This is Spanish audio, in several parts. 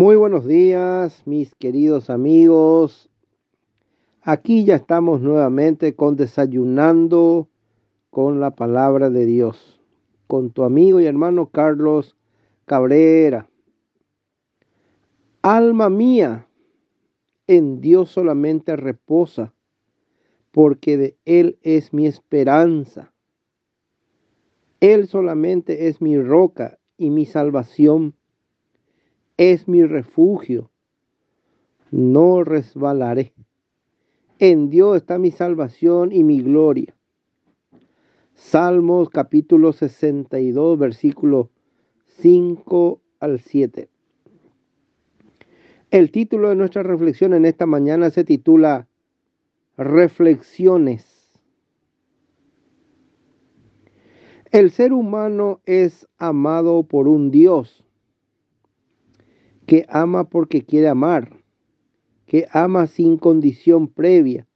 Muy buenos días, mis queridos amigos. Aquí ya estamos nuevamente con desayunando con la palabra de Dios, con tu amigo y hermano Carlos Cabrera. Alma mía, en Dios solamente reposa, porque de Él es mi esperanza. Él solamente es mi roca y mi salvación es mi refugio, no resbalaré. En Dios está mi salvación y mi gloria. Salmos capítulo 62, versículo 5 al 7. El título de nuestra reflexión en esta mañana se titula Reflexiones. El ser humano es amado por un Dios que ama porque quiere amar, que ama sin condición previa.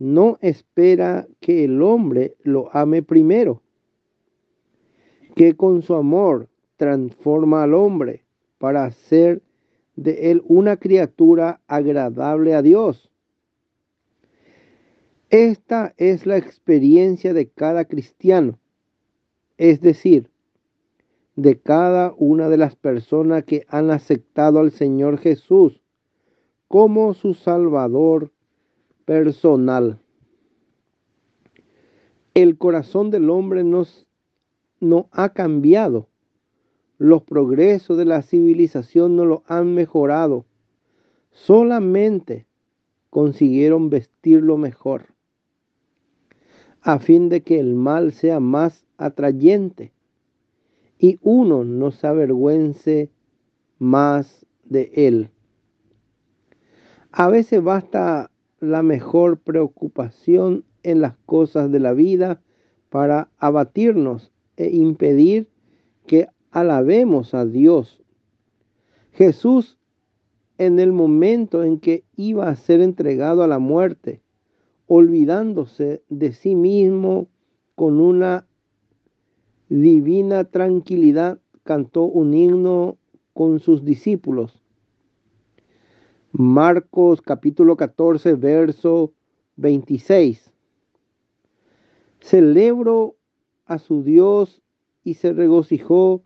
No espera que el hombre lo ame primero, que con su amor transforma al hombre para hacer de él una criatura agradable a Dios. Esta es la experiencia de cada cristiano, es decir, de cada una de las personas que han aceptado al Señor Jesús como su Salvador personal. El corazón del hombre no ha cambiado. Los progresos de la civilización no lo han mejorado. Solamente consiguieron vestirlo mejor, a fin de que el mal sea más atrayente y uno no se avergüence más de él. A veces basta la mejor preocupación en las cosas de la vida para abatirnos e impedir que alabemos a Dios. Jesús, en el momento en que iba a ser entregado a la muerte, olvidándose de sí mismo con una divina tranquilidad cantó un himno con sus discípulos. Marcos capítulo 14, verso 26. Celebro a su Dios y se regocijó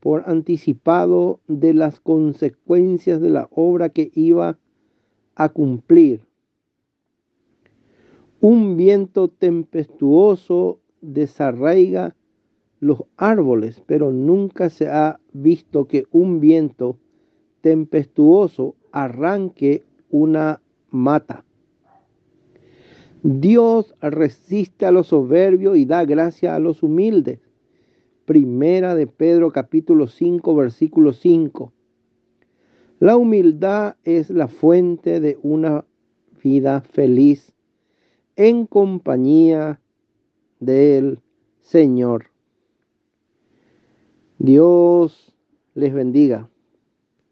por anticipado de las consecuencias de la obra que iba a cumplir. Un viento tempestuoso desarraiga los árboles, pero nunca se ha visto que un viento tempestuoso arranque una mata. Dios resiste a los soberbios y da gracia a los humildes. Primera de Pedro capítulo 5 versículo 5. La humildad es la fuente de una vida feliz en compañía del Señor. Dios les bendiga.